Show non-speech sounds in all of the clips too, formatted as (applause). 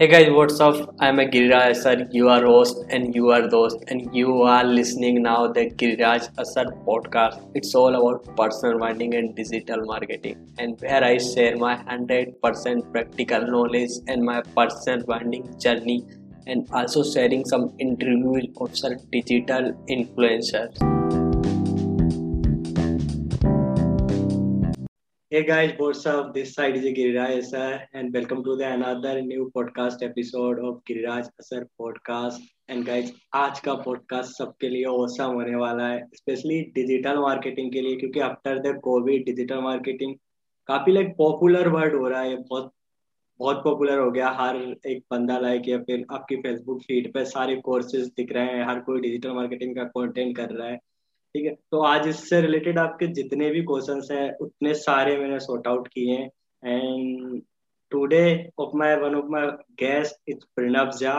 Hey guys, what's up? I'm a Giriraj Asar, are host and you are host, and you are listening now the Giriraj Asar podcast. It's all about personal branding and digital marketing, and where I share my 100% practical knowledge and my personal branding journey, and also sharing some interviews of some digital influencers. Hey guys, what's up? This side is Giriraj Asar and welcome to the another new podcast episode of Giriraj Asar podcast. And guys, आज का podcast सबके लिए awesome होने वाला है specially digital marketing के लिए क्योंकि after the covid digital marketing काफ़ी लाइक पॉपुलर वर्ड हो रहा है बहुत बहुत पॉपुलर हो गया हर एक बंदा लाइक या फिर आपकी फेसबुक फ़ीड पे सारे कोर्सेज दिख रहे हैं हर कोई डिजिटल मार्केटिंग का कंटेंट कर रहा है ठीक है? तो आज इससे रिलेटेड आपके जितने भी क्वेश्चन हैं, उतने सारे मैंने सॉर्ट आउट किए हैं। And today of my one of my guest is Pranab Jha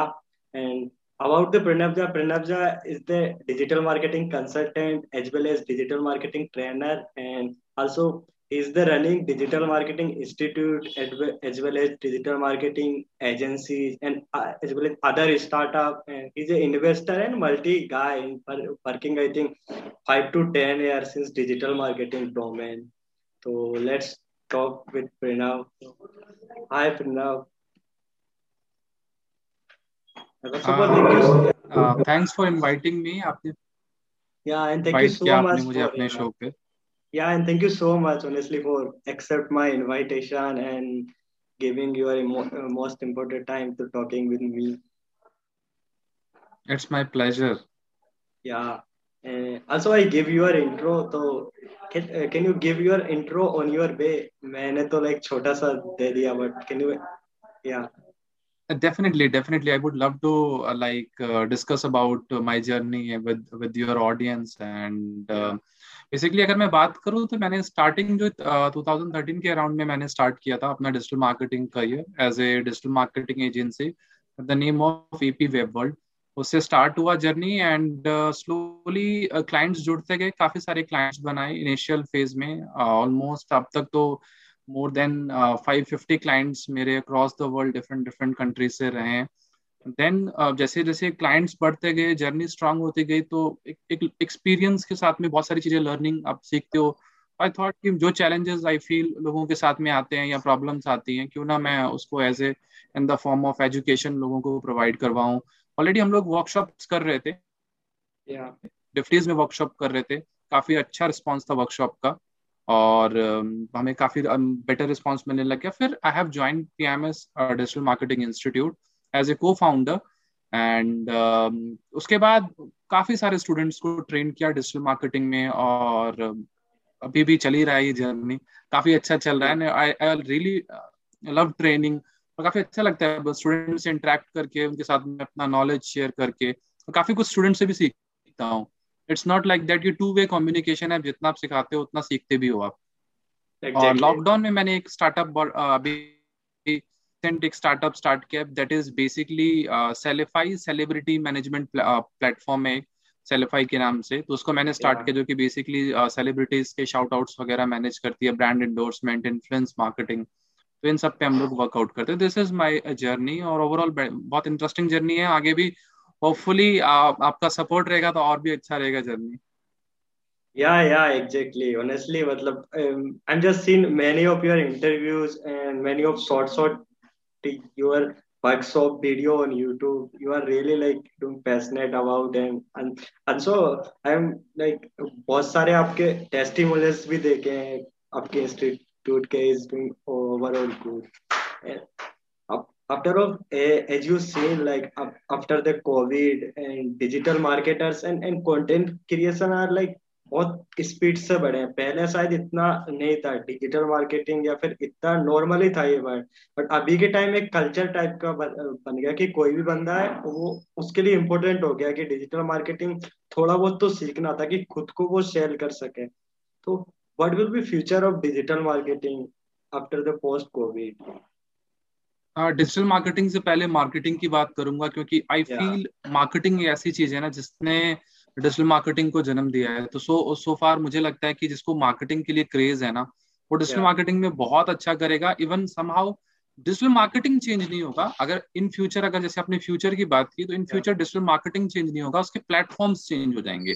and about the Pranab Jha Pranab Jha is the digital marketing consultant as well as digital marketing trainer and also is the running digital marketing institute as well as digital marketing agencies and uh, as well as other startup and he's an investor and multi guy in working i think 5 to 10 years since digital marketing domain so let's talk with pranav hi pranav uh, uh, thanks for inviting me yeah and thank you so much मुझे अपने show पे yeah and thank you so much honestly for accept my invitation and giving your uh, most important time to talking with me it's my pleasure yeah uh, also i give your intro so can, uh, can you give your intro on your way मैंने तो like छोटा सा दे दिया but can you yeah definitely definitely i would love to uh, like uh, discuss about uh, my journey with with your audience and uh, basically अगर मैं बात करूँ तो मैंने स्टार्टिंग जो uh, 2013 के अराउंड में मैंने स्टार्ट किया था अपना digital marketing career as a digital marketing agency the name of EP web world उससे स्टार्ट हुआ जर्नी एंड स्लोली क्लाइंट्स जुड़ते गए काफ़ी सारे क्लाइंट्स बनाए इनिशियल फ़ेज़ में ऑलमोस्ट uh, अब तक तो more than five fifty clients मेरे across the world different different countries से रहे हैं। देन uh, जैसे जैसे क्लाइंट्स बढ़ते गए जर्नी स्ट्रांग होती गई तो एक एक्सपीरियंस के साथ में बहुत सारी चीज़ें लर्निंग आप सीखते हो। आई थॉट कि जो चैलेंजेस आई फील लोगों के साथ में आते हैं या प्रॉब्लम्स आती हैं क्यों ना मैं उसको as a in the form of education लोगों को प्रोवाइड करवाऊँ। ऑलरेडी हम लोग वर्कशॉप्स कर रहे थे। डिफ्टीज में वर्कशॉप कर रहे थे। काफ़ी अच्छा रिस्पॉन्स था वर्कशॉप का। और um, हमें काफ़ी बेटर um, रिस्पॉन्स मिलने लग गया। फिर I have join P M S digital marketing institute as a cofounder and उसके बाद काफ़ी सारे स्टूडेंट्स को ट्रेन किया डिजिटल मार्केटिंग में और um, अभी भी चली रहा है ये जर्नी काफ़ी अच्छा चल रहा है I I really love training और काफ़ी अच्छा लगता है स्टूडेंट से इंटरेक्ट करके उनके साथ में अपना नॉलेज शेयर करके। और काफ़ी कुछ स्टूडेंट से भी सीखता हूँ। इट्स नॉट लाइक दैट ये टू वे कम्युनिकेशन है जितना आप सिखाते हो उतना सीखते भी हो आप। exactly. और लॉकडाउन में मैंने एक स्टार्टअप अभी एक स्टार्टअप स्टार्ट किया that is basically Celify celebrity management platform है सेलिफाई के नाम से। तो उसको मैंने स्टार्ट किया जो कि बेसिकली सेलिब्रिटीज के शाउट आउट्स वगैरह मैनेज करती है ब्रांड इंडोर्समेंट इन्फ्लुएंस मार्केटिंग तो इन सब पे हम लोग वर्कआउट करते हैं। दिस इज़ माय जर्नी और ओवरऑल बहुत इंटरेस्टिंग जर्नी है। आगे भी होपफुली आप, आपका सपोर्ट रहेगा तो और भी अच्छा रहेगा journey yeah yeah exactly. Honestly matlab um, i'm just seen many of your interviews and many of short short your workshop video on youtube you are really like doing passionate about them and and so i'm like बहुत सारे आपके testimonials भी देखे हैं आपके institute के is doing overall good after all as you say like after the covid and digital marketers and and content creation are like बहुत speed से बढ़े हैं। पहले शायद इतना नहीं था डिजिटल मार्केटिंग या फिर इतना नॉर्मली था ये वर्ड बट अभी के टाइम एक कल्चर टाइप का बन गया कि कोई भी बंदा है वो उसके लिए इम्पोर्टेंट हो गया कि डिजिटल मार्केटिंग थोड़ा बहुत तो सीखना था कि खुद को वो शेयर कर सके। तो what will be future of digital marketing after the post covid digital marketing से पहले मार्केटिंग की बात करूँगा क्योंकि आई फील मार्केटिंग ऐसी चीज़ है ना जिसने डिजिटल मार्केटिंग को जन्म दिया है। तो सो सो फार मुझे लगता है कि जिसको मार्केटिंग के लिए क्रेज है ना वो डिजिटल मार्केटिंग में बहुत अच्छा करेगा। Even somehow digital marketing change नहीं होगा। अगर इन फ्यूचर अगर जैसे अपने फ्यूचर की बात की तो in future digital marketing change नहीं होगा उसके प्लेटफॉर्म चेंज हो जाएँगे।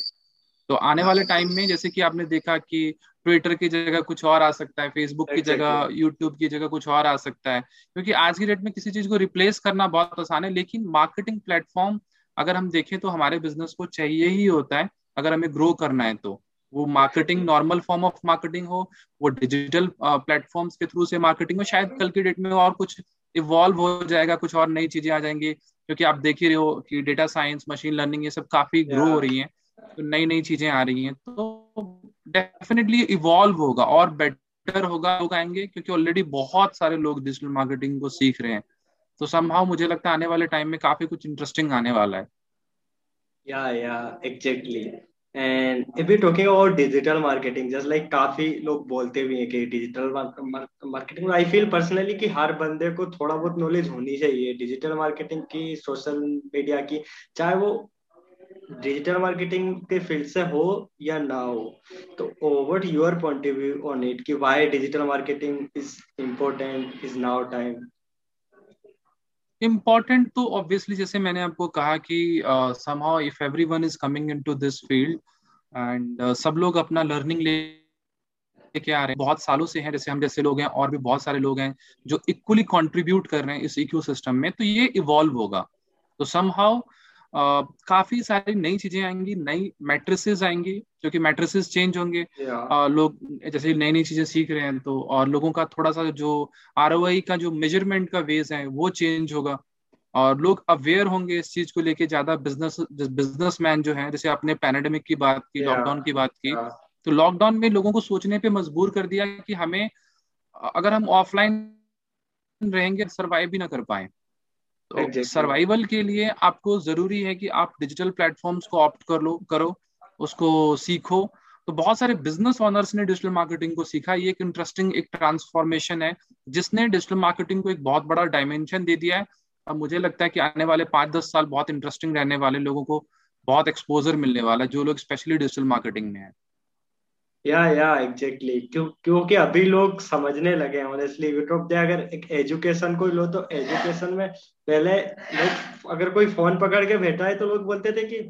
तो आने वाले टाइम में जैसे कि आपने देखा कि ट्विटर की जगह कुछ और आ सकता है फेसबुक की जगह यूट्यूब की जगह कुछ और आ सकता है। क्योंकि आज की डेट में किसी चीज़ को रिप्लेस करना बहुत आसान है लेकिन मार्केटिंग प्लेटफॉर्म अगर हम देखें तो हमारे बिज़नेस को चाहिए ही होता है अगर हमें ग्रो करना है तो। वो marketing normal form of marketing हो वो डिजिटल प्लेटफॉर्म्स के थ्रू से मार्केटिंग हो शायद कल की डेट में और कुछ इवॉल्व हो जाएगा कुछ और नई चीज़ें आ जाएँगी क्योंकि आप देख ही रहे हो कि डेटा साइंस मशीन लर्निंग ये सब काफ़ी ग्रो हो रही है तो नई नई चीज़ें आ रही हैं तो डेफिनेटली इवॉल्व होगा और बेटर होगा लोग आएँगे क्योंकि ऑलरेडी बहुत सारे लोग डिजिटल मार्केटिंग को सीख रहे हैं। तो संभाव मुझे लगता है आने वाले टाइम में काफ़ी कुछ इंटरेस्टिंग आने वाला है। Yeah yeah exactly and if you talking about digital marketing just like काफ़ी लोग बोलते भी हैं कि digital marketing I feel personally कि हर बंदे को थोड़ा बहुत नॉलेज होनी चाहिए। डिजिटल मार्केटिंग की सोशल मीडिया की, चाहे वो डिजिटल मार्केटिंग के फ़ील्ड से हो या ना हो। तो what your point of view on it कि why digital marketing is important is now time important तो ऑब्वियसली जैसे मैंने आपको कहा कि somehow if everyone is coming into this field and सब लोग अपना लर्निंग ले के आ रहे हैं। बहुत सालों से हैं, जैसे हम जैसे लोग हैं, और भी बहुत सारे लोग हैं जो इक्वली कंट्रीब्यूट कर रहे हैं इस इको में तो ये इवॉल्व होगा। तो समहाउ Uh, काफ़ी सारी नई चीज़ें आएँगी नई मैट्रिसेस आएँगी क्योंकि मैट्रिसेस चेंज होंगे। Uh, लोग जैसे नई नई चीज़ें सीख रहे हैं तो और लोगों का थोड़ा सा जो आर का जो मेज़रमेंट का वेज है वो चेंज होगा। और लोग अवेयर होंगे इस चीज़ को लेके ज़्यादा बिज़नेस बिजनेसमैन जो है जैसे आपने पैनेडेमिक की बात की लॉकडाउन की बात की तो लॉकडाउन में लोगों को सोचने पे मजबूर कर दिया कि हमें अगर हम ऑफलाइन रहेंगे सरवाइव भी ना कर पाए। तो सर्वाइवल के लिए आपको ज़रूरी है कि आप डिजिटल प्लेटफॉर्म्स को ऑप्ट कर लो करो उसको सीखो। तो बहुत सारे बिज़नेस ऑनर्स ने डिजिटल मार्केटिंग को सीखा। ये एक इंटरेस्टिंग एक ट्रांसफॉर्मेशन है जिसने डिजिटल मार्केटिंग को एक बहुत बड़ा डायमेंशन दे दिया है। अब मुझे लगता है कि आने वाले पाँच दस साल बहुत इंटरेस्टिंग रहने वाले लोगों को बहुत एक्सपोजर मिलने वाला है जो लोग स्पेशली डिजिटल मार्केटिंग में है। या या एग्जैक्टली क्यों क्योंकि अभी लोग समझने लगे हैं ऑनेस्टली यूट्यूब दे अगर एक एजुकेशन को लो तो एजुकेशन में पहले लाइक अगर कोई फ़ोन पकड़ के बैठा है तो लोग बोलते थे कि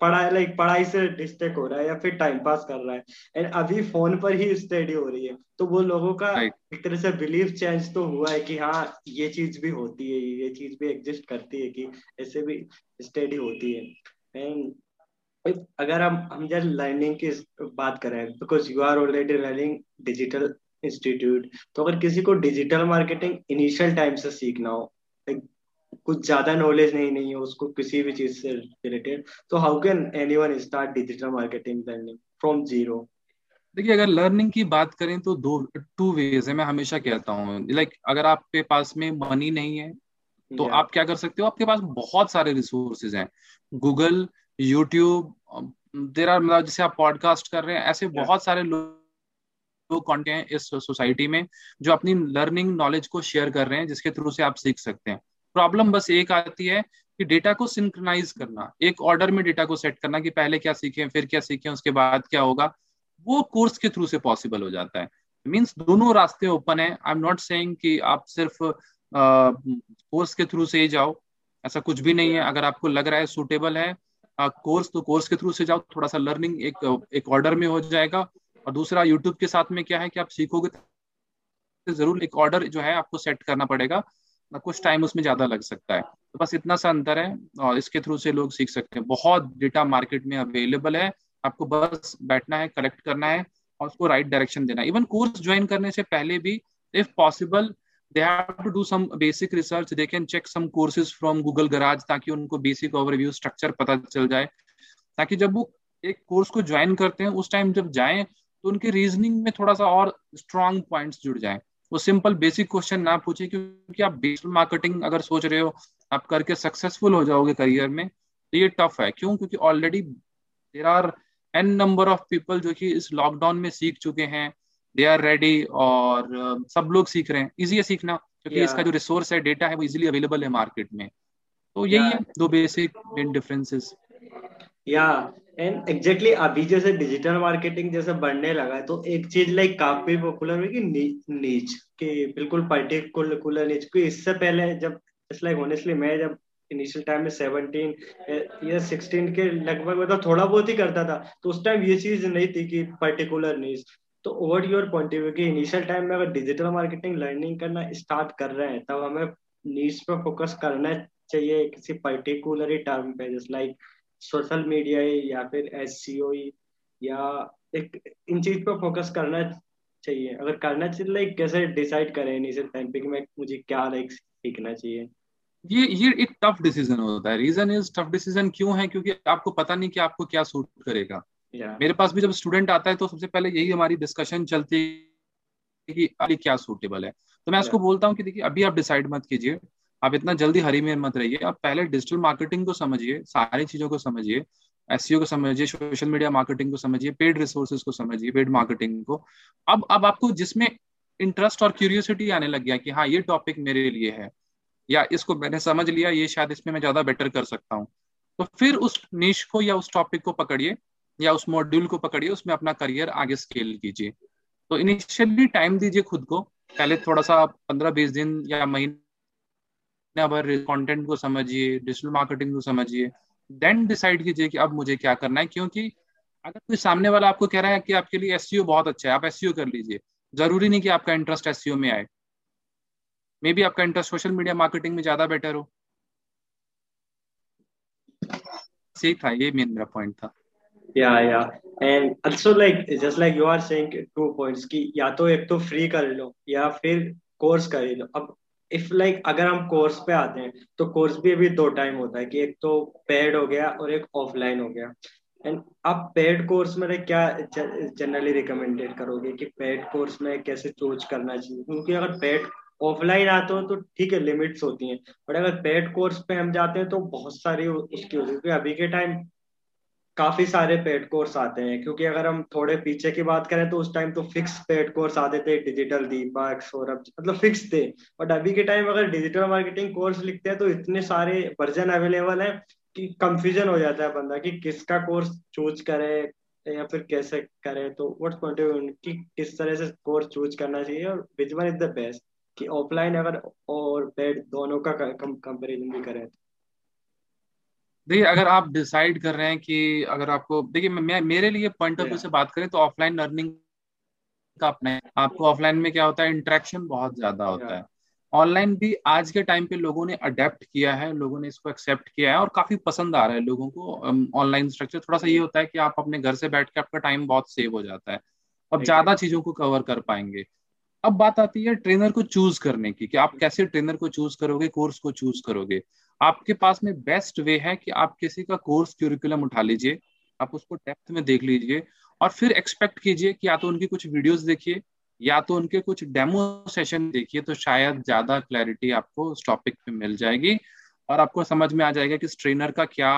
पढ़ाई लाइक पढ़ाई से डिस्ट्रैक्ट हो रहा है या फिर टाइम पास कर रहा है। एंड अभी फ़ोन पर ही स्टडी हो रही है। तो वो लोगों का एक तरह से बिलीफ चेंज तो हुआ है कि हाँ ये चीज़ भी होती है ये चीज़ भी एग्जिस्ट करती है कि ऐसे भी स्टडी होती है। एंड अगर हम हम जब लर्निंग की बात करें because you are already learning digital institute तो अगर किसी को डिजिटल मार्केटिंग इनिशियल टाइम से सीखना हो कुछ ज़्यादा नॉलेज नहीं नहीं है उसको किसी भी चीज़ से रिलेटेड तो how can anyone start digital marketing learning from zero देखिए अगर लर्निंग की बात करें तो दो टू वेज है मैं हमेशा कहता हूँ। लाइक like, अगर आपके पास में मनी नहीं है तो yeah. आप क्या कर सकते हो? आपके पास बहुत सारे रिसोर्सेज हैं। गूगल यूट्यूब देर आर मतलब जैसे आप पॉडकास्ट कर रहे हैं ऐसे yeah. बहुत सारे लोग लोग हैं इस सोसाइटी में जो अपनी लर्निंग नॉलेज को शेयर कर रहे हैं जिसके थ्रू से आप सीख सकते हैं। प्रॉब्लम बस एक आती है कि डेटा को सिंक्रनाइज करना एक ऑर्डर में डेटा को सेट करना कि पहले क्या सीखें फिर क्या सीखें उसके बाद क्या होगा वो कोर्स के थ्रू से पॉसिबल हो जाता है। मीन्स दोनों रास्ते ओपन है। आई एम नॉट सेइंग कि आप सिर्फ़ कोर्स के थ्रू से ही जाओ ऐसा कुछ भी नहीं है। अगर आपको लग रहा है सुटेबल है कोर्स तो कोर्स के थ्रू से जाओ थोड़ा सा लर्निंग एक एक ऑर्डर में हो जाएगा। और दूसरा यूट्यूब के साथ में क्या है कि आप सीखोगे तो ज़रूर एक ऑर्डर जो है आपको सेट करना पड़ेगा। कुछ टाइम उसमें ज़्यादा लग सकता है। तो बस इतना सा अंतर है और इसके थ्रू से लोग सीख सकते हैं। बहुत डेटा मार्केट में अवेलेबल है। आपको बस बैठना है कलेक्ट करना है और उसको राइट डायरेक्शन देना इवन कोर्स ज्वाइन करने से पहले भी if possible they have to do some basic research they can check some courses from Google garage ताकि उनको बेसिक ओवरव्यू स्ट्रक्चर पता चल जाए। ताकि जब वो एक कोर्स को ज्वाइन करते हैं, उस टाइम जब जाएँ तो उनके रीजनिंग में थोड़ा सा और स्ट्रांग पॉइंट्स जुड़ जाए। वो सिंपल बेसिक क्वेश्चन ना पूछे, क्योंकि आप डिजिटल मार्केटिंग अगर सोच रहे हो, आप करके सक्सेसफुल हो जाओगे करियर में तो ये टफ है। क्यों? क्योंकि already there are n number of people जो कि इस लॉकडाउन में सीख चुके हैं। दे आर रेडी और uh, सब लोग सीख रहे हैं। इजी है सीखना क्योंकि yeah. इसका जो रिसोर्स है डेटा है वो इजीली अवेलेबल है मार्केट में। तो यही yeah. है दो basic main differences yeah and exactly अभी जैसे डिजिटल मार्केटिंग जैसे बढ़ने लगा है तो एक चीज़ लाइक काफ़ी पॉपुलर हुई कि नीच कि बिल्कुल पर्टिकुलर नीच क्योंकि इससे पहले जब लाइक ऑनेस्टली मैं जब इनिशियल टाइम में सेवनटीन या सिक्सटीन के लगभग मतलब थोड़ा बहुत ही करता था तो उस टाइम ये चीज़ नहीं थी कि पर्टिकुलर नीच। तो over your point of view कि इनिशियल टाइम में अगर डिजिटल मार्केटिंग लर्निंग करना स्टार्ट कर रहे हैं, तब हमें नीच पे फोकस करना चाहिए किसी पर्टिकुलर ही टर्म पे जस्ट लाइक सोशल मीडिया या फिर एस e या एक, इन चीज़ पर फोकस करना चाहिए। अगर करना चाहिए लाइक कैसे डिसाइड करें इनिशियल टाइम पे कि मैं मुझे क्या लाइक सीखना चाहिए। ये ये एक टफ डिसीज़न होता है। रीजन इज़ टफ डिसीज़न क्यों है? क्योंकि आपको पता नहीं कि आपको क्या सूट करेगा। Yeah. मेरे पास भी जब स्टूडेंट आता है तो सबसे पहले यही हमारी डिस्कशन चलती है कि अभी क्या सूटेबल है। तो मैं उसको yeah. बोलता हूँ कि देखिए अभी आप डिसाइड मत कीजिए। आप इतना जल्दी हरी में मत रहिए। आप पहले डिजिटल मार्केटिंग को समझिए सारी चीज़ों को समझिए एस को समझिए सोशल मीडिया मार्केटिंग को समझिए पेड रिसोर्सेज को समझिए पेड मार्केटिंग को। अब अब आपको जिसमें इंटरेस्ट और क्यूरियोसिटी आने लग गया कि हाँ ये टॉपिक मेरे लिए है या इसको मैंने समझ लिया ये शायद इसमें मैं ज़्यादा बेटर कर सकता हूँ तो फिर उस निश को या उस टॉपिक को पकड़िए। या उस मॉड्यूल को पकड़िए, उसमें अपना करियर आगे स्केल कीजिए। तो इनिशियली टाइम दीजिए खुद को। पहले थोड़ा सा पंद्रह बीस दिन या महीने भर कंटेंट को समझिए डिजिटल मार्केटिंग को समझिए। देन डिसाइड कीजिए कि अब मुझे क्या करना है, क्योंकि अगर कोई सामने वाला आपको कह रहा है कि आपके लिए एस e बहुत अच्छा है, आप एस e कर लीजिए। ज़रूरी नहीं कि आपका इंटरेस्ट एस में आए। मे बी आपका इंटरेस्ट सोशल मीडिया मार्केटिंग में ज़्यादा बेटर हो। सही था, ये मेन मेरा पॉइंट था। Yeah yeah and also like just like you are saying two points कि या तो एक तो फ्री कर लो या फिर कोर्स कर लो। अब इफ़ लाइक like, अगर हम कोर्स पे आते हैं तो कोर्स भी अभी दो टाइम होता है कि एक तो पेड हो गया और एक ऑफलाइन हो गया। एंड आप पेड कोर्स में क्या जनरली रिकमेंडेड करोगे कि पेड कोर्स में कैसे चूज़ करना चाहिए? क्योंकि अगर पेड ऑफलाइन आते हो तो ठीक है लिमिट्स होती हैं। बट अगर पेड कोर्स पे हम जाते हैं तो बहुत सारी उसकी होती है। क्योंकि अभी के टाइम काफ़ी सारे पेड कोर्स आते हैं, क्योंकि अगर हम थोड़े पीछे की बात करें तो उस टाइम तो फिक्स पेड कोर्स आते थे डिजिटल दीपक सौरभ मतलब फिक्स थे। बट अभी के टाइम अगर डिजिटल मार्केटिंग कोर्स लिखते हैं तो इतने सारे वर्जन अवेलेबल है कि कंफ्यूजन हो जाता है बंदा कि किसका कोर्स चूज़ करे या फिर कैसे करे। तो व्हाट्स पॉइंट ऑफ़ व्यू कि किस तरह से कोर्स चूज़ करना चाहिए और which one is the best कि ऑफलाइन अगर और पेड दोनों का कंपेरिजन भी करें देखिए अगर आप डिसाइड कर रहे हैं कि अगर आपको देखिए मैं मेरे लिए पॉइंट ऑफ़ व्यू से बात करें तो ऑफलाइन लर्निंग का अपने आपको ऑफलाइन में क्या होता है? इंट्रैक्शन बहुत ज़्यादा होता है। ऑनलाइन भी आज के टाइम पे लोगों ने अडेप्ट किया है लोगों ने इसको एक्सेप्ट किया है और काफ़ी पसंद आ रहा है लोगों को ऑनलाइन स्ट्रक्चर थोड़ा सा ये होता है कि आप अपने घर से बैठ के आपका टाइम बहुत सेव हो जाता है। अब ज़्यादा चीज़ों को कवर कर पाएँगे। अब बात आती है ट्रेनर को चूज़ करने की कि आप कैसे ट्रेनर को चूज़ करोगे कोर्स को चूज़ करोगे। आपके पास में बेस्ट वे है कि आप किसी का कोर्स क्यूरिकुलम उठा लीजिए, आप उसको डेप्थ में देख लीजिए और फिर एक्सपेक्ट कीजिए कि या तो उनकी कुछ वीडियोस देखिए या तो उनके कुछ डेमो सेशन देखिए तो शायद ज़्यादा क्लैरिटी आपको उस टॉपिक पे मिल जाएगी और आपको समझ में आ जाएगा कि ट्रेनर का क्या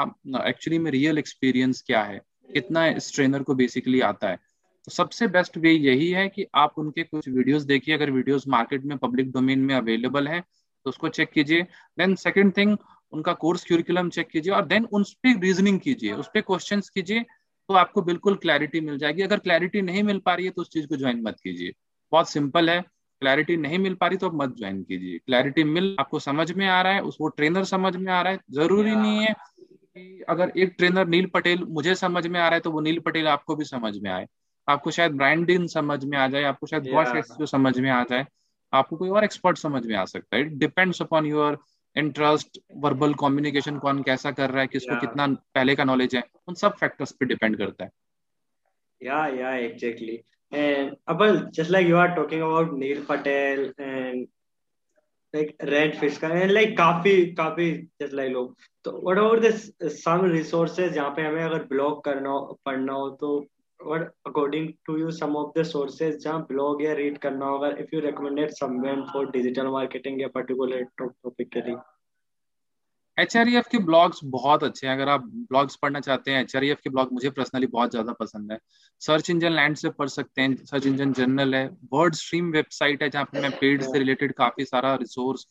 एक्चुअली में रियल एक्सपीरियंस क्या है, कितना इस ट्रेनर को बेसिकली आता है। तो सबसे बेस्ट वे यही है कि आप उनके कुछ वीडियोस देखिए, अगर वीडियोस मार्केट में पब्लिक डोमेन में अवेलेबल है तो उसको चेक कीजिए। देन सेकंड थिंग उनका कोर्स क्यूरिकुलम चेक कीजिए और देन उन पर रीजनिंग कीजिए उस पर क्वेश्चन कीजिए तो आपको बिल्कुल क्लैरिटी मिल जाएगी। अगर क्लैरिटी नहीं मिल पा रही है तो उस चीज़ को ज्वाइन मत कीजिए। बहुत सिंपल है। क्लैरिटी नहीं मिल पा रही तो आप मत ज्वाइन कीजिए। क्लैरिटी मिल आपको समझ में आ रहा है उस वो ट्रेनर समझ में आ रहा है। ज़रूरी नहीं है कि अगर एक ट्रेनर नील पटेल मुझे समझ में आ रहा है तो वो नील पटेल आपको भी समझ में आए। आपको शायद ब्रांडिन समझ में आ जाए आपको शायद. जो समझ में आ जाए आपको कोई और एक्सपर्ट समझ में आ सकता है। It depends upon your interest verbal communication कौन कैसा कर रहा है किसको yeah. कितना पहले का नॉलेज है उन सब फैक्टर्स पे डिपेंड करता है। Yeah yeah exactly and abel just like you are talking about neil patel and like rent fisker and like काफ़ी काफ़ी just like लोग। तो what about this some resources जहाँ पे हमें अगर ब्लॉग करना हो पढ़ना हो तो what according to you, some of the sources जहाँ blog या read करना होगा, if you recommended someone for digital marketing या particular topic के लिए। एच आर के ब्लॉग्स बहुत अच्छे हैं। अगर आप ब्लॉग्स पढ़ना चाहते हैं एच आर के ब्लॉग मुझे पर्सनली बहुत ज़्यादा पसंद है। सर्च इंजन लैंड से पढ़ सकते हैं। सर्च इंजन जर्नल है। वर्ड स्ट्रीम वेबसाइट है, जहाँ पे मैं पेड से रिलेटेड काफ़ी सारा रिसोर्स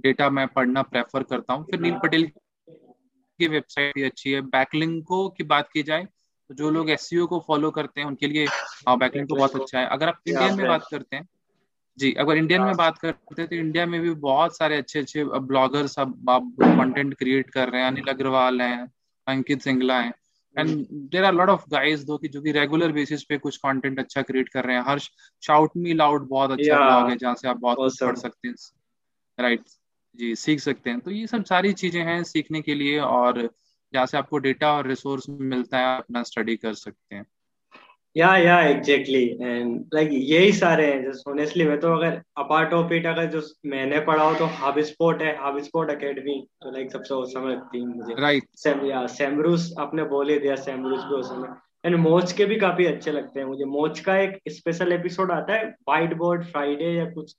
डेटा मैं पढ़ना प्रेफर करता हूँ। फिर नील पटेल की वेबसाइट भी अच्छी है। बैकलिंको की बात की जाए तो जो लोग एस e को फॉलो करते हैं उनके लिए बैकलिंक तो बहुत अच्छा है। अगर आप इंडियन में बात करते हैं जी अगर इंडियन में बात करते हैं तो इंडिया में भी बहुत सारे अच्छे अच्छे ब्लॉगर्स अब कंटेंट क्रिएट कर रहे हैं। अनिल अग्रवाल हैं अंकित सिंगला हैं। And there are lot of guys दो की जो कि रेगुलर बेसिस पे कुछ कंटेंट अच्छा क्रिएट कर रहे हैं। हर्ष शाउट मी लाउड बहुत अच्छा ब्लॉग है जहाँ से आप बहुत कुछ पढ़ सकते हैं। राइट जी सीख सकते हैं। तो ये सब सारी चीज़ें हैं सीखने के लिए और जहाँ से आपको डेटा और रिसोर्स मिलता है अपना स्टडी कर सकते हैं। या या एग्जैक्टली एंड लाइक यही सारे हैं जस्ट ऑनेस्टली मैं तो अगर अपार्ट ऑफ़ इट अगर जो मैंने पढ़ा हो तो हब स्पोर्ट है हब स्पोर्ट एकेडमी तो लाइक सबसे औसम लगती है मुझे। राइट सेम या सेमरूस आपने बोल ही दिया सेमरूस भी औसम है एंड मोच के भी काफ़ी अच्छे लगते हैं मुझे। मोच का एक स्पेशल एपिसोड आता है वाइट बोर्ड फ्राइडे या कुछ।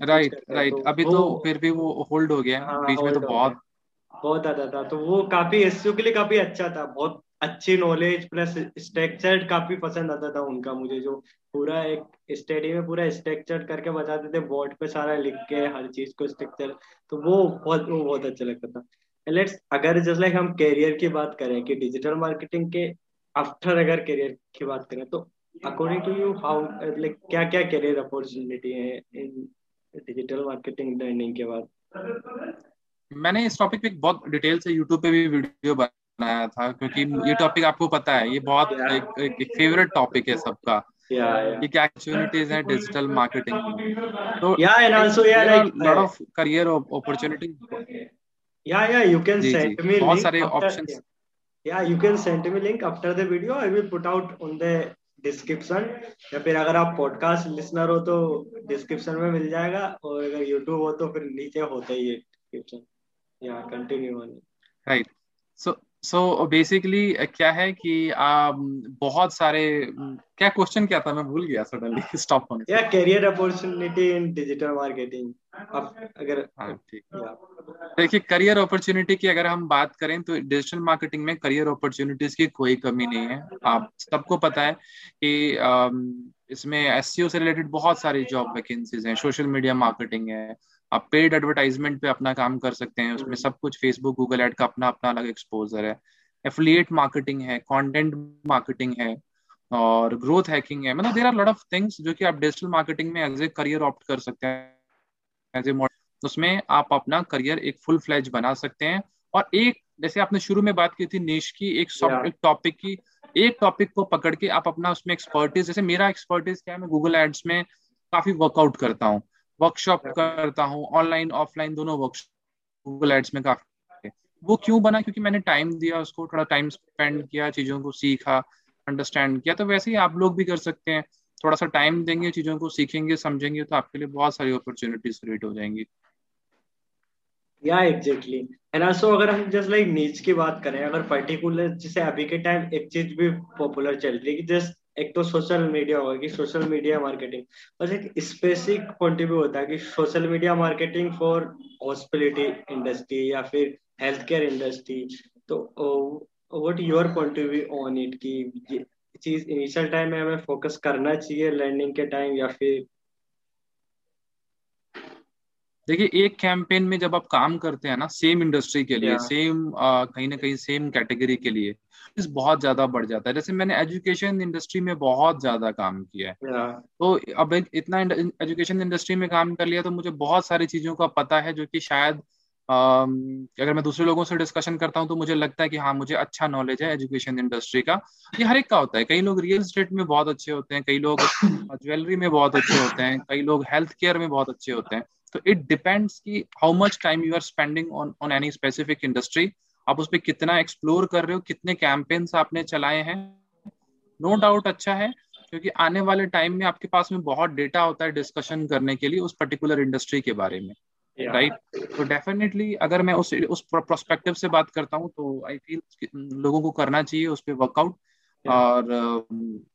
राइट राइट अभी तो फिर भी वो होल्ड हो गया। हाँ, बीच में तो बहुत बहुत आता था। तो वो काफ़ी एसयू के लिए काफ़ी अच्छा था। बहुत अच्छी नॉलेज प्लस स्ट्रक्चर काफ़ी पसंद आता था उनका। मुझे जो पूरा एक स्टडी में पूरा स्ट्रक्चर करके बताते थे बोर्ड पे सारा लिख के, हर चीज़ को स्ट्रक्चर तो वो बहुत वो बहुत अच्छा लगता था। लेट्स अगर जस्ट लाइक हम करियर की बात करें कि डिजिटल मार्केटिंग के आफ्टर अगर करियर की बात करें तो according to you how like क्या क्या करियर अपॉर्चुनिटी है इन डिजिटल मार्केटिंग लर्निंग के बाद? मैंने इस टॉपिक पे बहुत डिटेल से यूट्यूब पे भी वीडियो बनाया था क्योंकि ये टॉपिक आपको पता है ये बहुत एक, एक, एक फेवरेट टॉपिक है सबका। कि क्या अपॉर्चुनिटीज़ हैं डिजिटल मार्केटिंग तो करियर अपॉर्चुनिटीज़ या या यू कैन सेंड मी बहुत सारे ऑप्शंस या you can send me link after the video I will put out on the description या फिर अगर आप पॉडकास्ट लिसनर हो तो डिस्क्रिप्शन में मिल जाएगा और अगर यूट्यूब हो तो फिर नीचे होता ही है डिस्क्रिप्शन या continue on right so so so, basically क्या है कि आ, बहुत सारे क्या क्वेश्चन क्या था? मैं भूल गया सडनली स्टॉप होने या career opportunity in digital marketing अगर हाँ ठीक देखिए करियर अपॉर्चुनिटी की अगर हम बात करें तो डिजिटल मार्केटिंग में करियर अपॉर्चुनिटीज़ की कोई कमी नहीं है। आप सबको पता है कि इसमें एस से रिलेटेड बहुत सारी जॉब वैकेंसीज हैं। सोशल मीडिया मार्केटिंग है आप पेड एडवर्टाइजमेंट पे अपना काम कर सकते हैं उसमें सब कुछ फेसबुक गूगल एड का अपना अपना अलग एक्सपोजर है। एफिलिएट मार्केटिंग है कंटेंट मार्केटिंग है और ग्रोथ हैकिंग है। मतलब there are lot of things जो कि आप डिजिटल मार्केटिंग में एज ए करियर ऑप्ट कर सकते हैं। एज ए मॉडल उसमें आप अपना करियर एक फुल फ्लैज बना सकते हैं। और एक जैसे आपने शुरू में बात की थी निश की एक एक टॉपिक की एक टॉपिक को पकड़ के आप अपना उसमें एक्सपर्टीज जैसे मेरा एक्सपर्टीज क्या है मैं गूगल एड्स में काफ़ी वर्कआउट करता हूँ। वर्कशॉप करता हूँ ऑनलाइन ऑफलाइन दोनों वर्कशॉप गूगल एड्स में काफ़ी वो क्यों बना? क्योंकि मैंने टाइम दिया, उसको थोड़ा टाइम स्पेंड किया, चीज़ों को सीखा अंडरस्टैंड किया। तो वैसे ही आप लोग भी कर सकते हैं। थोड़ा सा टाइम देंगे, चीज़ों को सीखेंगे, समझेंगे तो आपके लिए बहुत सारी अपॉर्चुनिटीज़ क्रिएट हो जाएँगी। या एग्जैक्टली एंड आल्सो अगर हम जस्ट लाइक नीच की बात करें, अगर पर्टिकुलर जैसे अभी के टाइम एक चीज़ भी पॉपुलर चल रही है कि जस्ट एक तो सोशल मीडिया होगा कि सोशल मीडिया मार्केटिंग बस एक स्पेसिफिक पॉइंट भी होता है कि social media marketing for hospitality industry या फिर हेल्थ केयर इंडस्ट्री तो what your point of view on it कि चीज़ इनिशियल टाइम में हमें फोकस करना चाहिए लर्निंग के टाइम या फिर देखिए एक कैंपेन में जब आप काम करते हैं ना सेम इंडस्ट्री के लिए सेम कहीं ना कहीं सेम कैटेगरी के लिए बहुत ज़्यादा बढ़ जाता है। जैसे मैंने एजुकेशन इंडस्ट्री में बहुत ज़्यादा काम किया है। तो अब इतना एजुकेशन इंडस्ट्री में काम कर लिया तो मुझे बहुत सारी चीज़ों का पता है जो कि शायद आ, अगर मैं दूसरे लोगों से डिस्कशन करता हूँ तो मुझे लगता है कि हाँ मुझे अच्छा नॉलेज है एजुकेशन इंडस्ट्री का। ये हर एक का होता है। कई लोग रियल स्टेट में बहुत अच्छे होते हैं कई लोग (coughs) ज्वेलरी में बहुत अच्छे होते हैं कई लोग हेल्थ केयर में बहुत अच्छे होते हैं। तो इट डिपेंड्स कि how much time you are spending on on any specific industry आप उस पर कितना एक्सप्लोर कर रहे हो कितने कैंपेन्स आपने चलाए हैं। नो no डाउट अच्छा है क्योंकि आने वाले टाइम में आपके पास में बहुत डेटा होता है डिस्कशन करने के लिए उस पर्टिकुलर इंडस्ट्री के बारे में राइट right? तो डेफिनेटली अगर मैं उस उस प्रोस्पेक्टिव से बात करता हूँ तो आई फील लोगों को करना चाहिए उस पर वर्कआउट और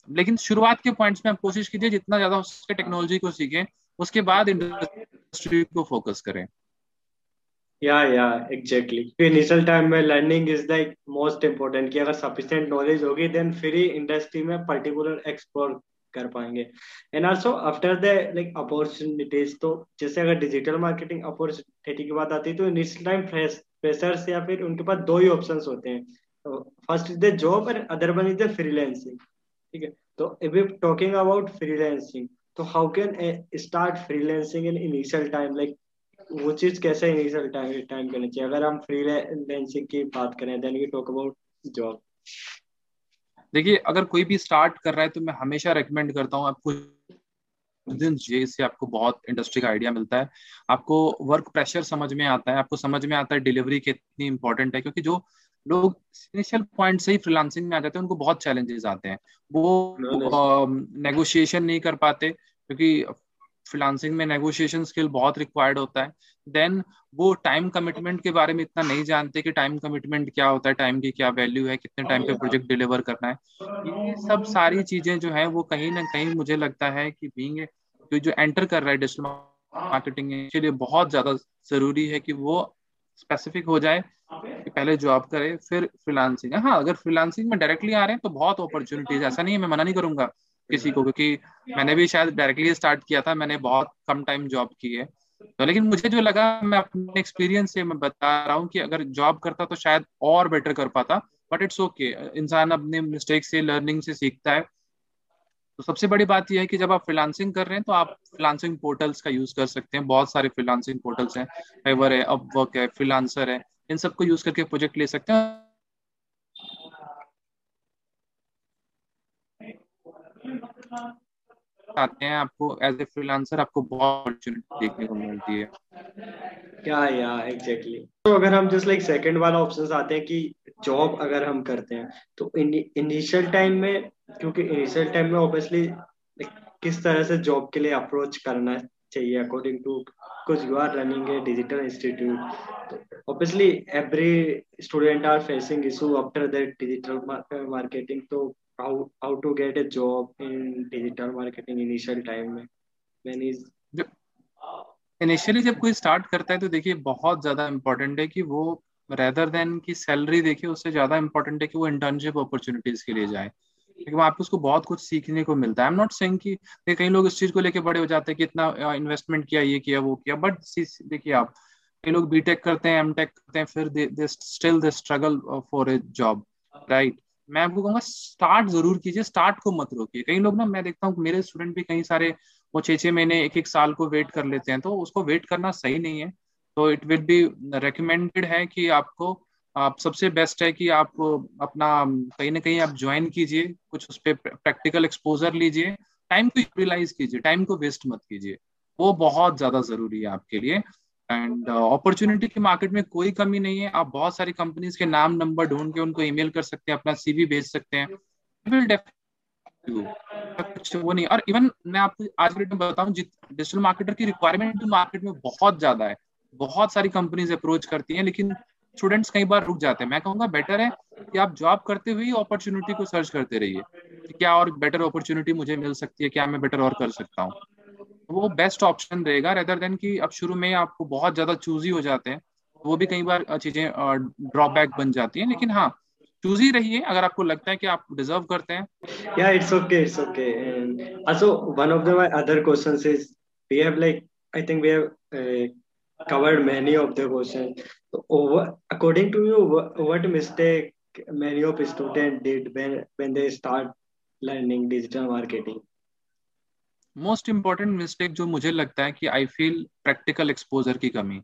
लेकिन शुरुआत के पॉइंट्स में आप कोशिश कीजिए जितना ज़्यादा उसके टेक्नोलॉजी को सीखें उसके बाद इंडस्ट्री को फोकस करें। या या एग्जैक्टली इनिशियल टाइम में learning is like most important कि अगर सफिशिएंट नॉलेज होगी देन फिर ही इंडस्ट्री में पर्टिकुलर एक्सप्लोर कर पाएँगे। And also after the like opportunities तो जैसे अगर डिजिटल मार्केटिंग अपॉर्चुनिटी की बात आती है तो इनिशियल टाइम फ्रेशर्स या फिर उनके पास दो ही ऑप्शन होते हैं। First is the job and other one is the freelancing ठीक है? तो इफ़ टॉकिंग अबाउट फ्रीलांसिंग तो how can start freelancing in initial time like वो चीज़ कैसे इनिशियल टाइम टाइम करनी चाहिए? अगर हम फ्रीलांसिंग की बात करें then we talk about job देखिए, अगर कोई भी स्टार्ट कर रहा है तो मैं हमेशा रेकमेंड करता हूँ आपको दिन इससे आपको बहुत इंडस्ट्री का आइडिया मिलता है। आपको वर्क प्रेशर समझ में आता है। आपको समझ में आता है डिलीवरी कितनी इंपॉर्टेंट है, क्योंकि जो लोग इनिशियल पॉइंट से ही फ्रीलांसिंग में आ जाते हैं उनको बहुत चैलेंजेस आते हैं। वो नेगोशिएशन नहीं कर पाते क्योंकि फ्रीलांसिंग में नेगोशिएशन स्किल बहुत रिक्वायर्ड होता है। देन वो टाइम कमिटमेंट के बारे में इतना नहीं जानते कि टाइम कमिटमेंट क्या होता है टाइम की क्या वैल्यू है कितने टाइम पे प्रोजेक्ट डिलीवर करना है। ये सब सारी चीज़ें जो है वो कहीं ना कहीं मुझे लगता है कि बींग जो एंटर कर रहा है डिजिटल मार्केटिंग के लिए बहुत ज़्यादा ज़रूरी है कि वो स्पेसिफिक हो जाए कि पहले जॉब करे, फिर फ्रीलांसिंग हाँ। अगर फ्रीलांसिंग में डायरेक्टली आ रहे हैं तो बहुत अपॉर्चुनिटीज़ ऐसा नहीं है, मैं मना नहीं करूँगा किसी को, क्योंकि मैंने भी शायद डायरेक्टली स्टार्ट किया था, मैंने बहुत कम टाइम जॉब की है। तो लेकिन मुझे जो लगा, मैं अपने एक्सपीरियंस से मैं बता रहा हूँ कि अगर जॉब करता तो शायद और बेटर कर पाता बट इट्स ओके इंसान अपने मिस्टेक से लर्निंग से सीखता है। तो सबसे बड़ी बात यह है कि जब आप फ्रीलांसिंग कर रहे हैं तो आप फ्रीलांसिंग पोर्टल्स का यूज़ कर सकते हैं। बहुत सारे फ्रीलांसिंग पोर्टल्स हैं। फाइवर है अपवर्क है फ्रीलांसर है, इन सबको यूज़ करके प्रोजेक्ट ले सकते हैं। आते हैं आपको एज ए फ्रीलांसर आपको बहुत अपॉर्चुनिटी देखने को मिलती है। क्या या एग्जैक्टली तो अगर हम जस्ट लाइक सेकंड वाला ऑप्शन आते हैं कि जॉब अगर हम करते हैं तो इनिशियल टाइम में, क्योंकि इनिशियल टाइम में ऑब्वियसली किस तरह से जॉब के लिए अप्रोच करना चाहिए अकॉर्डिंग टू कुछ you are running a digital institute obviously every student are facing issue after that digital marketing तो how to get a job in digital marketing initial time में? When is इनिशियली जब कोई start करता है तो देखिए, बहुत ज़्यादा इंपॉर्टेंट है कि वो रेदर देन की सैलरी देखिए, उससे ज़्यादा इंपॉर्टेंट है कि वो इंटर्नशिप अपॉर्चुनिटीज़ के लिए जाए। लेकिन पे उसको बहुत कुछ सीखने को मिलता है। एम नॉट सेइंग कि कई लोग इस चीज़ को लेके बड़े हो जाते हैं कि इतना इन्वेस्टमेंट किया, ये किया, वो किया बट देखिए आप, कई लोग बीटेक करते हैं एमटेक करते हैं, फिर they still they struggle for a job right मैं आपको कहूँगा स्टार्ट ज़रूर कीजिए स्टार्ट को मत रोकिए। कई लोग ना, मैं देखता हूँ मेरे स्टूडेंट भी कई सारे, वो छह छह महीने एक एक साल को वेट कर लेते हैं तो उसको वेट करना सही नहीं है। तो इट विल बी रिकमेंडेड है कि आपको आप सबसे बेस्ट है कि आप अपना कहीं ना कहीं आप ज्वाइन कीजिए कुछ उस पर प्रैक्टिकल एक्सपोजर लीजिए टाइम को यूटिलाइज कीजिए टाइम को वेस्ट मत कीजिए। वो बहुत ज़्यादा ज़रूरी है आपके लिए। एंड अपॉर्चुनिटी uh, के मार्केट में कोई कमी नहीं है। आप बहुत सारी कंपनीज़ के नाम नंबर ढूंढ के उनको ईमेल कर सकते हैं अपना सीवी भेज सकते हैं। कुछ वो नहीं। और इवन मैं आपको आज के डेट में बताऊँ बताऊँ डिजिटल मार्केटर की रिक्वायरमेंट तो मार्केट में बहुत ज़्यादा है। बहुत सारी कंपनीज़ अप्रोच करती हैं लेकिन स्टूडेंट्स कई बार रुक जाते हैं। मैं कहूँगा बेटर है कि आप जॉब करते हुए अपॉर्चुनिटी को सर्च करते रहिए क्या और बेटर अपॉर्चुनिटी मुझे मिल सकती है क्या मैं बेटर और कर सकता हूँ। वो बेस्ट ऑप्शन रहेगा रेदर देन कि अब शुरू में आपको बहुत ज़्यादा चूजी हो जाते हैं वो भी कई बार चीज़ें ड्रॉबैक बन जाती है। लेकिन हाँ चूज़ रहिए अगर आपको लगता है कि आप डिजर्व करते हैं। या it's okay it's okay also one of the my other questions is we have like i think we have uh, covered many of the questions. So over, according to you what, mistake many of students did when when they start learning digital marketing? Most important mistake जो मुझे लगता है कि I feel practical exposure की कमी।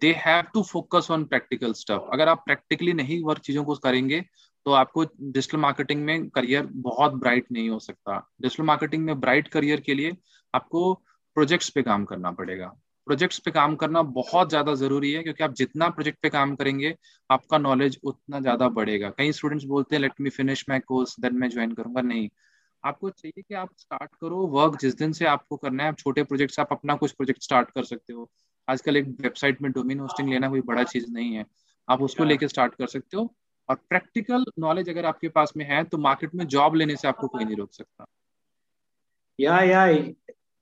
They have to focus on practical stuff अगर आप practically नहीं वर्क चीज़ों को करेंगे तो आपको डिजिटल मार्केटिंग में करियर बहुत ब्राइट नहीं हो सकता। डिजिटल मार्केटिंग में ब्राइट करियर के लिए आपको प्रोजेक्ट्स पे काम करना पड़ेगा। प्रोजेक्ट्स पे काम करना बहुत ज़्यादा ज़रूरी है क्योंकि आप जितना प्रोजेक्ट पे काम करेंगे आपका नॉलेज उतना ज़्यादा बढ़ेगा। कई स्टूडेंट्स बोलते हैं let me finish my course then मैं ज्वाइन करूँगा। नहीं। आपको चाहिए कि आप स्टार्ट करो वर्क जिस दिन से आपको करना है। आप छोटे प्रोजेक्ट्स आप अपना कुछ प्रोजेक्ट स्टार्ट कर सकते हो। आजकल एक वेबसाइट में डोमेन होस्टिंग लेना कोई बड़ा चीज़ नहीं है। आप उसको लेके स्टार्ट कर सकते हो। और प्रैक्टिकल नॉलेज अगर आपके पास में है तो मार्केट में जॉब लेने से आपको कोई नहीं रोक सकता। या या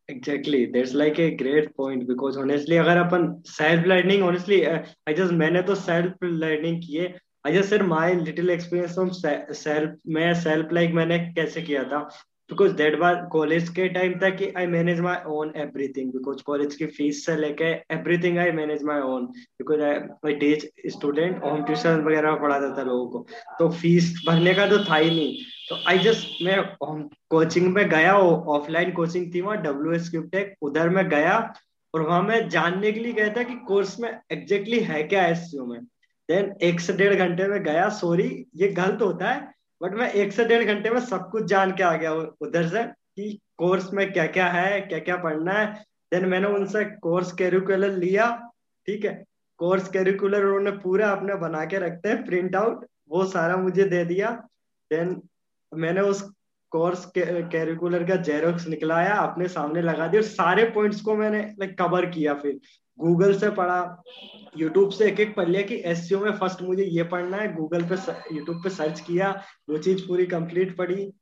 exactly that's like a great point because honestly अगर अपन self learning honestly I just मैंने तो सेल्फ लर्निंग किए I just share my little experience from self मैं सेल्फ लाइक मैंने कैसे किया था? बिकॉज़ दैट वाज कॉलेज के टाइम तक कि I manage my own everything because college की फ़ीस से लेके everything I manage my own because I teach student home tuition वगैरह पढ़ाता था लोगों को। तो फ़ीस भरने का तो था ही नहीं। तो आई जस्ट मैं कोचिंग में गया ऑफलाइन कोचिंग थी वहाँ डब्ल्यू एस क्यूटेक उधर मैं गया और वहाँ मैं जानने के लिए गया था कि कोर्स में एग्जैक्टली है क्या एस में। देन एक से डेढ़ घंटे में गया सॉरी ये गलत होता है बट मैं एक से डेढ़ घंटे में सब कुछ जान के आ गया उधर से कि कोर्स में क्या क्या है क्या क्या पढ़ना है। देन मैंने उनसे कोर्स कैरिकुलर लिया, ठीक है। कोर्स कैरिकुलर उन्होंने पूरा अपने बना के रखते हैं प्रिंट आउट वो सारा मुझे दे दिया। देन मैंने उस कोर्स कैरिकुलर का जेरोक्स निकलाया, अपने सामने लगा दिया और सारे पॉइंट्स को मैंने लाइक कवर किया फिर। गूगल से पढ़ा यूट्यूब से एक एक पढ़ लिया कि एस में फ़र्स्ट मुझे ये पढ़ना है। गूगल पे यूट्यूब पे सर्च किया, वो चीज़ पूरी कंप्लीट पढ़ी।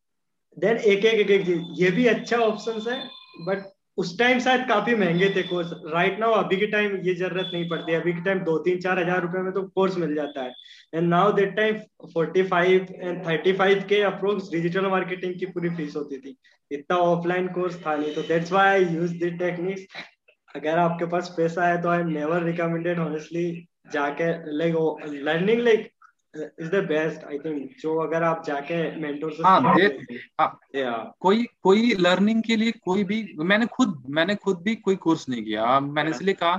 देन एक एक एक एक चीज़। ये भी अच्छा ऑप्शन है बट उस टाइम शायद काफ़ी महँगे थे कोर्स राइट नाउ अभी के टाइम ये ज़रूरत नहीं पड़ती. अभी के टाइम दो तीन चार हज़ार रुपए में तो कोर्स मिल जाता है. And now that time forty five and thirty five के अप्रोक्स डिजिटल मार्केटिंग की पूरी फ़ीस होती थी. इतना ऑफलाइन कोर्स था नहीं. तो that's why I use this techniques अगर आपके पास पैसा है तो आई नेवर रिकमेंडेड ऑनेस्टली जाके like learning like is the best I think जो अगर आप जाके मेंटोर से हाँ, दे, हाँ। कोई कोई लर्निंग के लिए कोई भी मैंने खुद मैंने खुद भी कोई कोर्स नहीं किया। मैंने इसलिए कहा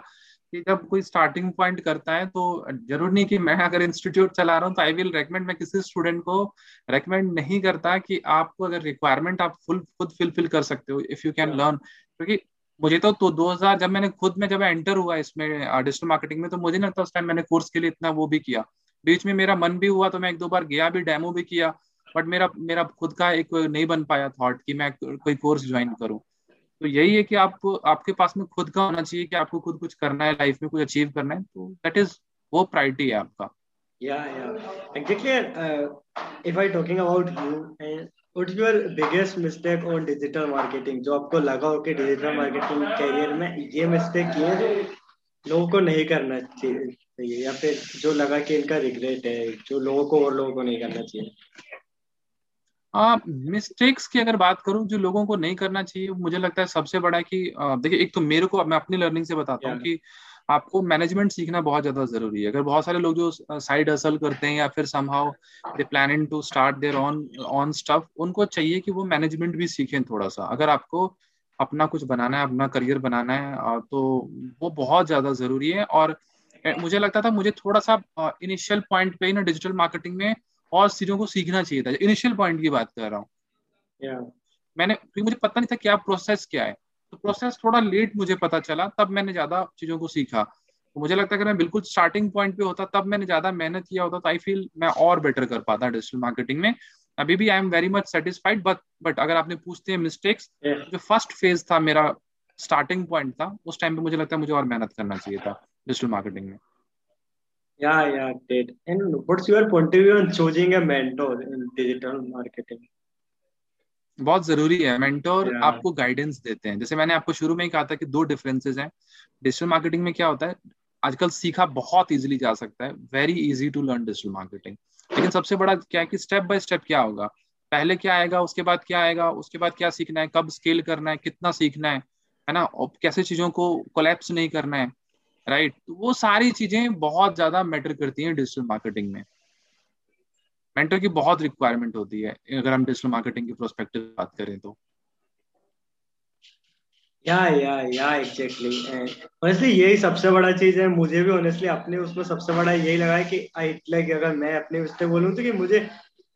कि जब कोई स्टार्टिंग पॉइंट करता है तो ज़रूर नहीं कि मैं अगर इंस्टीट्यूट चला रहा हूँ तो आई विल रेकमेंड मैं किसी स्टूडेंट को रेकमेंड नहीं करता कि आपको अगर रिक्वायरमेंट आप फुल खुद फिलफिल कर सकते हो इफ़ यू कैन लर्न क्योंकि मुझे तो, तो 2000 जब मैंने खुद में जब एंटर हुआ इसमें डिजिटल मार्केटिंग में तो मुझे नहीं लगता उस टाइम मैंने कोर्स के लिए इतना वो भी किया। बीच में मेरा मन भी हुआ तो मैं एक दो बार गया भी डेमो भी किया बट मेरा मेरा खुद का एक नहीं बन पाया थॉट कि मैं कोई कोर्स ज्वाइन करूँ। तो यही है कि आप आपके पास में खुद का होना चाहिए कि आपको खुद कुछ करना है लाइफ में कुछ अचीव करना है तो दैट इज़ वो प्रायोरिटी है आपका। Yeah exactly uh, if i talking about you and what's your biggest mistake on digital marketing? जो आपको लगा हो कि डिजिटल मार्केटिंग में ये मिस्टेक ये जो लोगों को नहीं करना चाहिए। या फिर जो लगा कि इनका रिग्रेट है जो लोगों को और लोगों को नहीं करना चाहिए। मिस्टेक्स की अगर बात करूँ जो लोगों को नहीं करना चाहिए मुझे लगता है सबसे बड़ा कि देखिए एक तो मेरे को मैं अपनी लर्निंग से बताता हूँ कि आपको मैनेजमेंट सीखना बहुत ज़्यादा ज़रूरी है। अगर बहुत सारे लोग जो साइड असल करते हैं या फिर somehow they planning to start their on on stuff उनको चाहिए कि वो मैनेजमेंट भी सीखें थोड़ा सा अगर आपको अपना कुछ बनाना है अपना करियर बनाना है तो वो बहुत ज़्यादा ज़रूरी है और मुझे लगता था मुझे थोड़ा सा इनिशियल पॉइंट पे ना डिजिटल मार्केटिंग में और चीज़ों को सीखना चाहिए था। इनिशियल पॉइंट की बात कर रहा हूँ। Yeah. मैंने क्योंकि मुझे पता नहीं था क्या प्रोसेस क्या है। तो प्रोसेस थोड़ा लेट मुझे पता चला तब मैंने ज़्यादा चीज़ों को सीखा। तो मुझे लगता है कि मैं बिल्कुल स्टार्टिंग पॉइंट पे होता तब मैंने ज़्यादा मेहनत किया होता तो आई फील मैं और बेटर कर पाता डिजिटल मार्केटिंग में। अभी भी I am very much satisfied but but अगर आपने पूछते हैं मिस्टेक्स yeah. जो फ़र्स्ट फ़ेज़ था मेरा स्टार्टिंग पॉइंट था उस टाइम पे मुझे लगता है मुझे और मेहनत करना चाहिए था। डिजिटल मार्केटिंग में। Yeah, yeah, great. And what's your point of view on choosing a mentor in digital marketing? बहुत ज़रूरी है। Mentor yeah. आपको गाइडेंस देते हैं। जैसे मैंने आपको शुरू में ही कहा था कि दो डिफरेंसेस हैं। डिजिटल मार्केटिंग में क्या होता है? आजकल सीखा बहुत इजीली जा सकता है। Very easy to learn digital marketing लेकिन सबसे बड़ा क्या है कि स्टेप बाय स्टेप क्या होगा? पहले क्या आएगा? उसके बाद क्या आएगा? उसके बाद क्या सीखना है? कब स्केल करना है? कितना सीखना है? है ना? कैसे चीज़ों को कोलेप्स नहीं करना है? राइट तो वो सारी चीज़ें बहुत ज़्यादा मैटर करती हैं डिजिटल मार्केटिंग में। मेंटर की बहुत रिक्वायरमेंट होती है, अगर हम डिजिटल मार्केटिंग की प्रोस्पेक्टिव बात करें तो। या या या एग्जैक्टली ऑनेस्टली यही सबसे बड़ा चीज़ है। मुझे भी ऑनेस्टली अपने उसमें सबसे बड़ा यही लगा है कि आई लाइक अगर मैं अपने उससे बोलूँ तो कि मुझे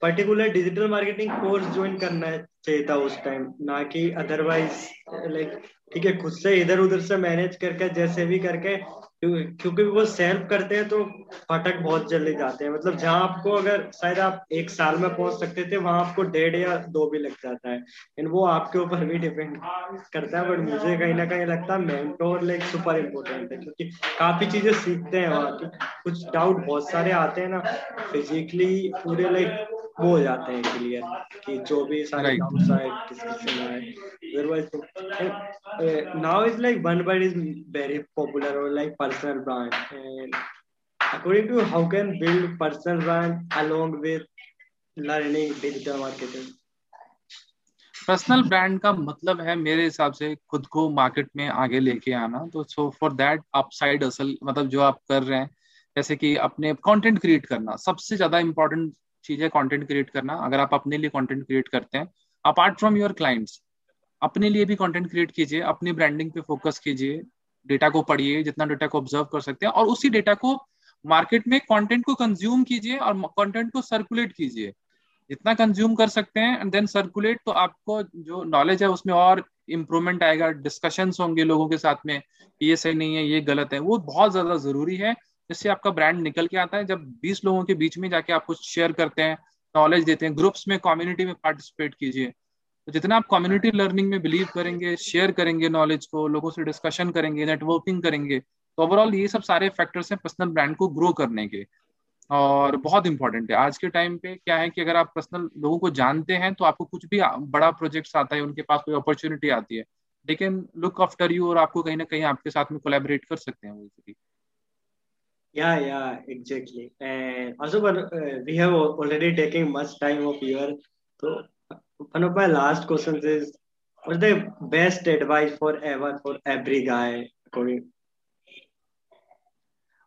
particular digital marketing course join करना चाहिए था उस टाइम ना कि अदरवाइज़ लाइक ठीक है, खुद से इधर उधर से मैनेज करके, जैसे भी करके क्योंकि वो सेल्फ करते हैं तो फटक बहुत जल्दी जाते हैं। मतलब जहाँ आपको अगर शायद आप एक साल में पहुँच सकते थे, वहाँ आपको डेढ़ या दो भी लग जाता है। एंड वो आपके ऊपर भी डिपेंड करता है बट मुझे कहीं ना कहीं लगता है मेंटोर लाइक सुपर इम्पोर्टेंट है, क्योंकि काफ़ी चीज़ें सीखते हैं वहाँ की। कुछ डाउट बहुत सारे आते हैं ना फिजिकली पूरे लाइक वो हो जाते हैं क्लियर कि जो भी सारे डाउट्स आए किस किस से आए otherwise now is like one word is very popular और like personal brand and according to how can build personal brand along with learning digital marketing? Personal brand का मतलब है मेरे हिसाब से खुद को मार्केट में आगे लेके आना। तो सो फॉर दैट अपसाइड असल मतलब जो आप कर रहे हैं जैसे कि अपने कंटेंट क्रिएट करना सबसे ज़्यादा इंपॉर्टेंट चीज़ है कंटेंट क्रिएट करना, अगर आप अपने लिए कंटेंट क्रिएट करते हैं अपार्ट फ्रॉम योर क्लाइंट्स अपने लिए भी कंटेंट क्रिएट कीजिए, अपनी ब्रांडिंग पे फोकस कीजिए डेटा को पढ़िए, जितना डेटा को ऑब्ज़र्व कर सकते हैं, और उसी डेटा को मार्केट में कंटेंट को कंज्यूम कीजिए और कंटेंट को सर्कुलेट कीजिए। जितना कंज्यूम कर सकते हैं एंड देन सर्कुलेट तो आपको जो नॉलेज है उसमें और इम्प्रूवमेंट आएगा। डिस्कशंस होंगे लोगों के साथ में ये सही नहीं है, ये गलत है। वो बहुत ज़्यादा ज़रूरी है। जिससे आपका ब्रांड निकल के आता है। जब 20 लोगों के बीच में जाके आप कुछ शेयर करते हैं नॉलेज देते हैं ग्रुप्स में कम्युनिटी में पार्टिसिपेट कीजिए। तो जितना आप कम्युनिटी लर्निंग में बिलीव करेंगे शेयर करेंगे नॉलेज को, लोगों से डिस्कशन करेंगे नेटवर्किंग करेंगे तो ओवरऑल ये सब सारे फैक्टर्स हैं पर्सनल ब्रांड को ग्रो करने के। और बहुत इंपॉर्टेंट है। आज के टाइम पे क्या है कि अगर आप पर्सनल लोगों को जानते हैं तो आपको कुछ भी बड़ा प्रोजेक्ट्स आता है, उनके पास कोई अपॉर्चुनिटी आती है। लेकिन लुक आफ्टर यू और आपको कहीं ना कहीं आपके साथ में कोलेबरेट कर सकते हैं वो Yeah, yeah, exactly. And also, but uh, we have already taken much time of your. So one of my last questions is, what's the best advice for ever for every guy according?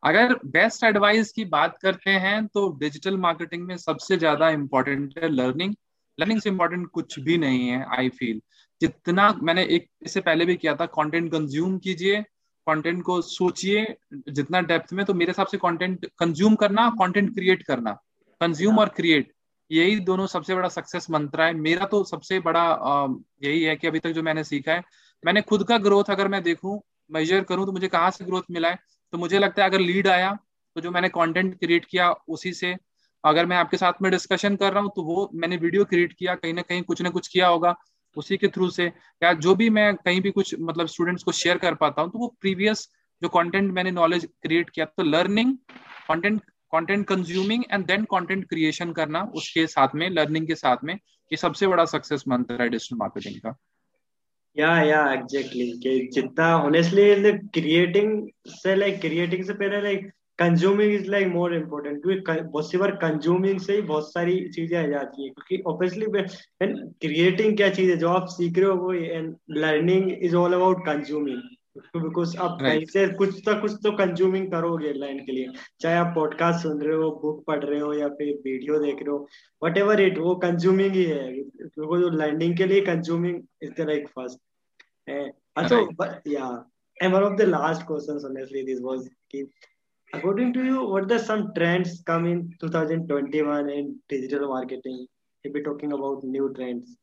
अगर best advice की बात करते हैं तो digital marketing में सबसे ज़्यादा important है लर्निंग लर्निंग से इम्पोर्टेंट कुछ भी नहीं है आई फील जितना मैंने एक इससे पहले भी किया था कंटेंट कंज्यूम कीजिए कंटेंट को सोचिए जितना डेप्थ में तो मेरे हिसाब से कंटेंट कंज्यूम करना कंटेंट क्रिएट करना। कंज्यूम और क्रिएट यही दोनों सबसे बड़ा सक्सेस मंत्र है। मेरा तो सबसे बड़ा यही है कि अभी तक जो मैंने सीखा है मैंने खुद का ग्रोथ अगर मैं देखूँ मेजर करूँ तो मुझे कहाँ से ग्रोथ मिला है? तो मुझे लगता है अगर लीड आया तो जो मैंने कंटेंट क्रिएट किया उसी से अगर मैं आपके साथ में डिस्कशन कर रहा हूँ तो वो मैंने वीडियो क्रिएट किया कहीं ना कहीं कुछ ना कुछ किया होगा। उसी के थ्रू से, या जो भी मैं कहीं भी कुछ मतलब स्टूडेंट्स को शेयर कर पाता हूँ तो वो प्रीवियस जो कंटेंट मैंने नॉलेज क्रिएट किया तो learning content content consuming and then content creation करना, उसके साथ में लर्निंग के साथ में, ये सबसे बड़ा सक्सेस मंत्र है डिजिटल मार्केटिंग का। या या एग्जैक्टली कि जितना ऑनेस्टली क्रिएटिंग से लाइक क्रिएटिंग से पहले like consuming is like more important क्योंकि बहुत सी बार कंज्यूमिंग से ही बहुत सारी चीज़ें आ जाती है। क्योंकि ऑब्वियसली क्रिएटिंग क्या चीज़ है? जो आप सीख रहे हो वो and learning is all about consuming because आप कहीं से कुछ तो कुछ तो कंज्यूमिंग करोगे लाइन के लिए। चाहे आप पॉडकास्ट सुन रहे हो बुक पढ़ रहे हो या फिर वीडियो देख रहे हो वट एवर इट वो कंज्यूमिंग ही है। क्योंकि जो लर्निंग के लिए consuming is the like first also but yeah. And one of the last questions honestly this was according to you what are some trends come in 2021 in digital marketing if we're talking about new trends?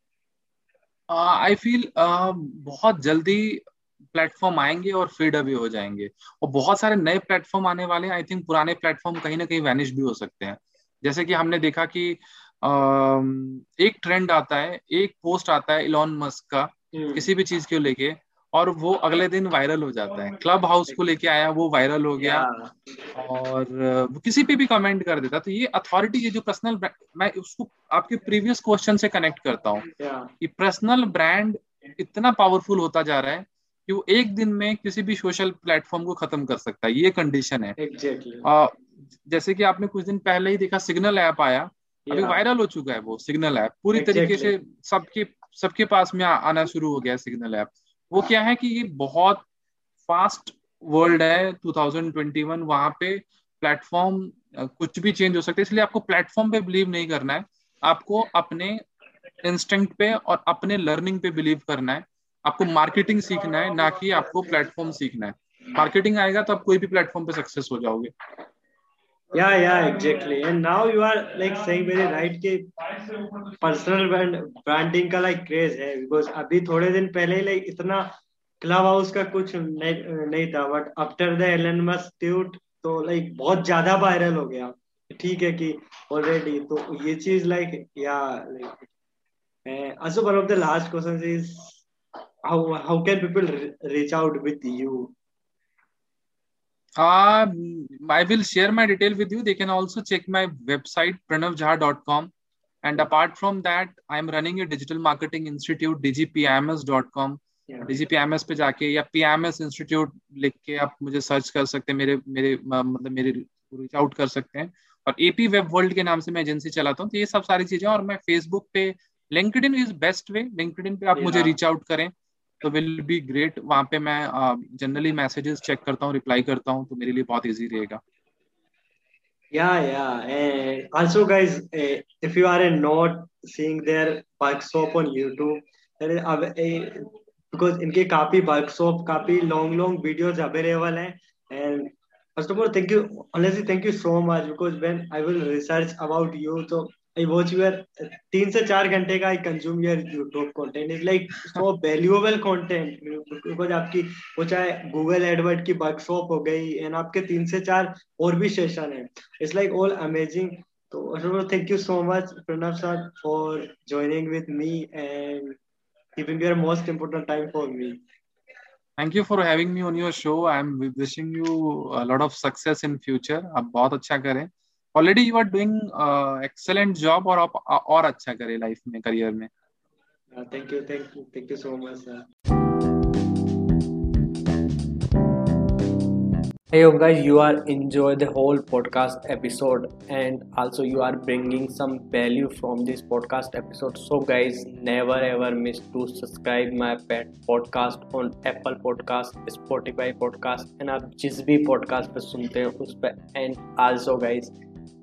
I uh, feel uh, बहुत जल्दी platform आएँगे और fade away हो जाएँगे। और बहुत सारे नए प्लेटफॉर्म आने वाले हैं। आई थिंक पुराने प्लेटफॉर्म कहीं ना कहीं वैनिश भी हो सकते हैं। जैसे कि हमने देखा कि uh, एक ट्रेंड आता है एक पोस्ट आता है इलॉन मस्क का hmm. किसी भी चीज़ को लेके। और वो अगले दिन वायरल हो जाता है। क्लब हाउस को लेके आया वो वायरल हो गया और वो किसी पे भी कमेंट कर देता। तो ये अथॉरिटी ये जो पर्सनल मैं उसको आपके प्रीवियस क्वेश्चन से कनेक्ट करता हूँ कि पर्सनल ब्रांड इतना पावरफुल होता जा रहा है कि वो एक दिन में किसी भी सोशल प्लेटफॉर्म को खत्म कर सकता है। ये कंडीशन है। Exactly. आ, जैसे कि आपने कुछ दिन पहले ही देखा सिग्नल ऐप आया। अभी वायरल हो चुका है वो सिग्नल ऐप पूरी exactly. तरीके से सबके सबके पास में आना शुरू हो गया सिग्नल ऐप वो क्या है कि ये बहुत फास्ट वर्ल्ड है 2021 वहाँ पे प्लेटफॉर्म कुछ भी चेंज हो सकता है, इसलिए आपको प्लेटफॉर्म पे बिलीव नहीं करना है। आपको अपने इंस्टिंक्ट पे और अपने लर्निंग पे बिलीव करना है। आपको मार्केटिंग सीखना है, ना कि आपको प्लेटफॉर्म सीखना है। मार्केटिंग आएगा तो आप कोई भी प्लेटफॉर्म पे सक्सेस हो जाओगे। Yeah yeah exactly and now you are like saying very right कि personal brand branding का like craze है because अभी थोड़े दिन पहले like इतना क्लब हाउस का कुछ नहीं, नहीं था but after the Elon Musk tweet तो लाइक बहुत ज़्यादा वायरल हो गया ठीक है कि ऑलरेडी तो ये चीज़ लाइक या like also one of the last questions is how how can people reach out with you Uh, I will share my detail with you. They can also check my website pranavjha.com. And apart from that, I am running a digital marketing institute, dgpms.com. DGPMS पे जाके या PMS institute लिख के आप मुझे search कर सकते हैं मेरे मेरे मतलब मेरे रीच आउट कर सकते हैं और एपी वेब वर्ल्ड के नाम से मैं एजेंसी चलाता हूँ तो ये सब सारी चीज़ें और मैं फेसबुक पे LinkedIn is best way LinkedIn पे आप मुझे रीच आउट करें तो विल बी ग्रेट वहाँ पे मैं जनरली मैसेजेस चेक करता हूँ रिप्लाई करता हूँ तो मेरे लिए बहुत इजी रहेगा Yeah, yeah. And also, guys, uh, if you are not seeing their workshop on YouTube, then uh, because इनके काफ़ी वर्कशॉप काफ़ी लॉन्ग लॉन्ग वीडियोस अवेलेबल हैं and first of all thank you honestly thank you so much because when I will research about you so watch your uh, तीन से चार घंटे का I consume your YouTube content is like so valuable content because आपकी, वो चाहे Google Edward की bug हो गई एंड आपके तीन से चार और भी सेशन है. इट्स लाइक ऑल अमेजिंग तो thank you so much Pranav sir for joining with me and giving your most important time for me thank you for having me on your show I am wishing you lot of success in future आप बहुत अच्छा करें. Already you are doing excellent job और आप और अच्छा करें life में करियर में thank you thank you thank you so much sir Hey guys, you are enjoy the whole podcast episode and also you are bringing some value from this podcast episode. So guys, never ever miss to subscribe my pet podcast on Apple Podcast, Spotify Podcast and आप जिस भी podcast पे सुनते हैं उस पर and also guys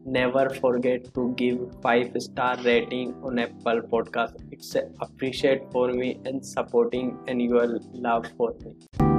never forget to give five star rating on apple podcast. It's appreciate for me and supporting and your love for me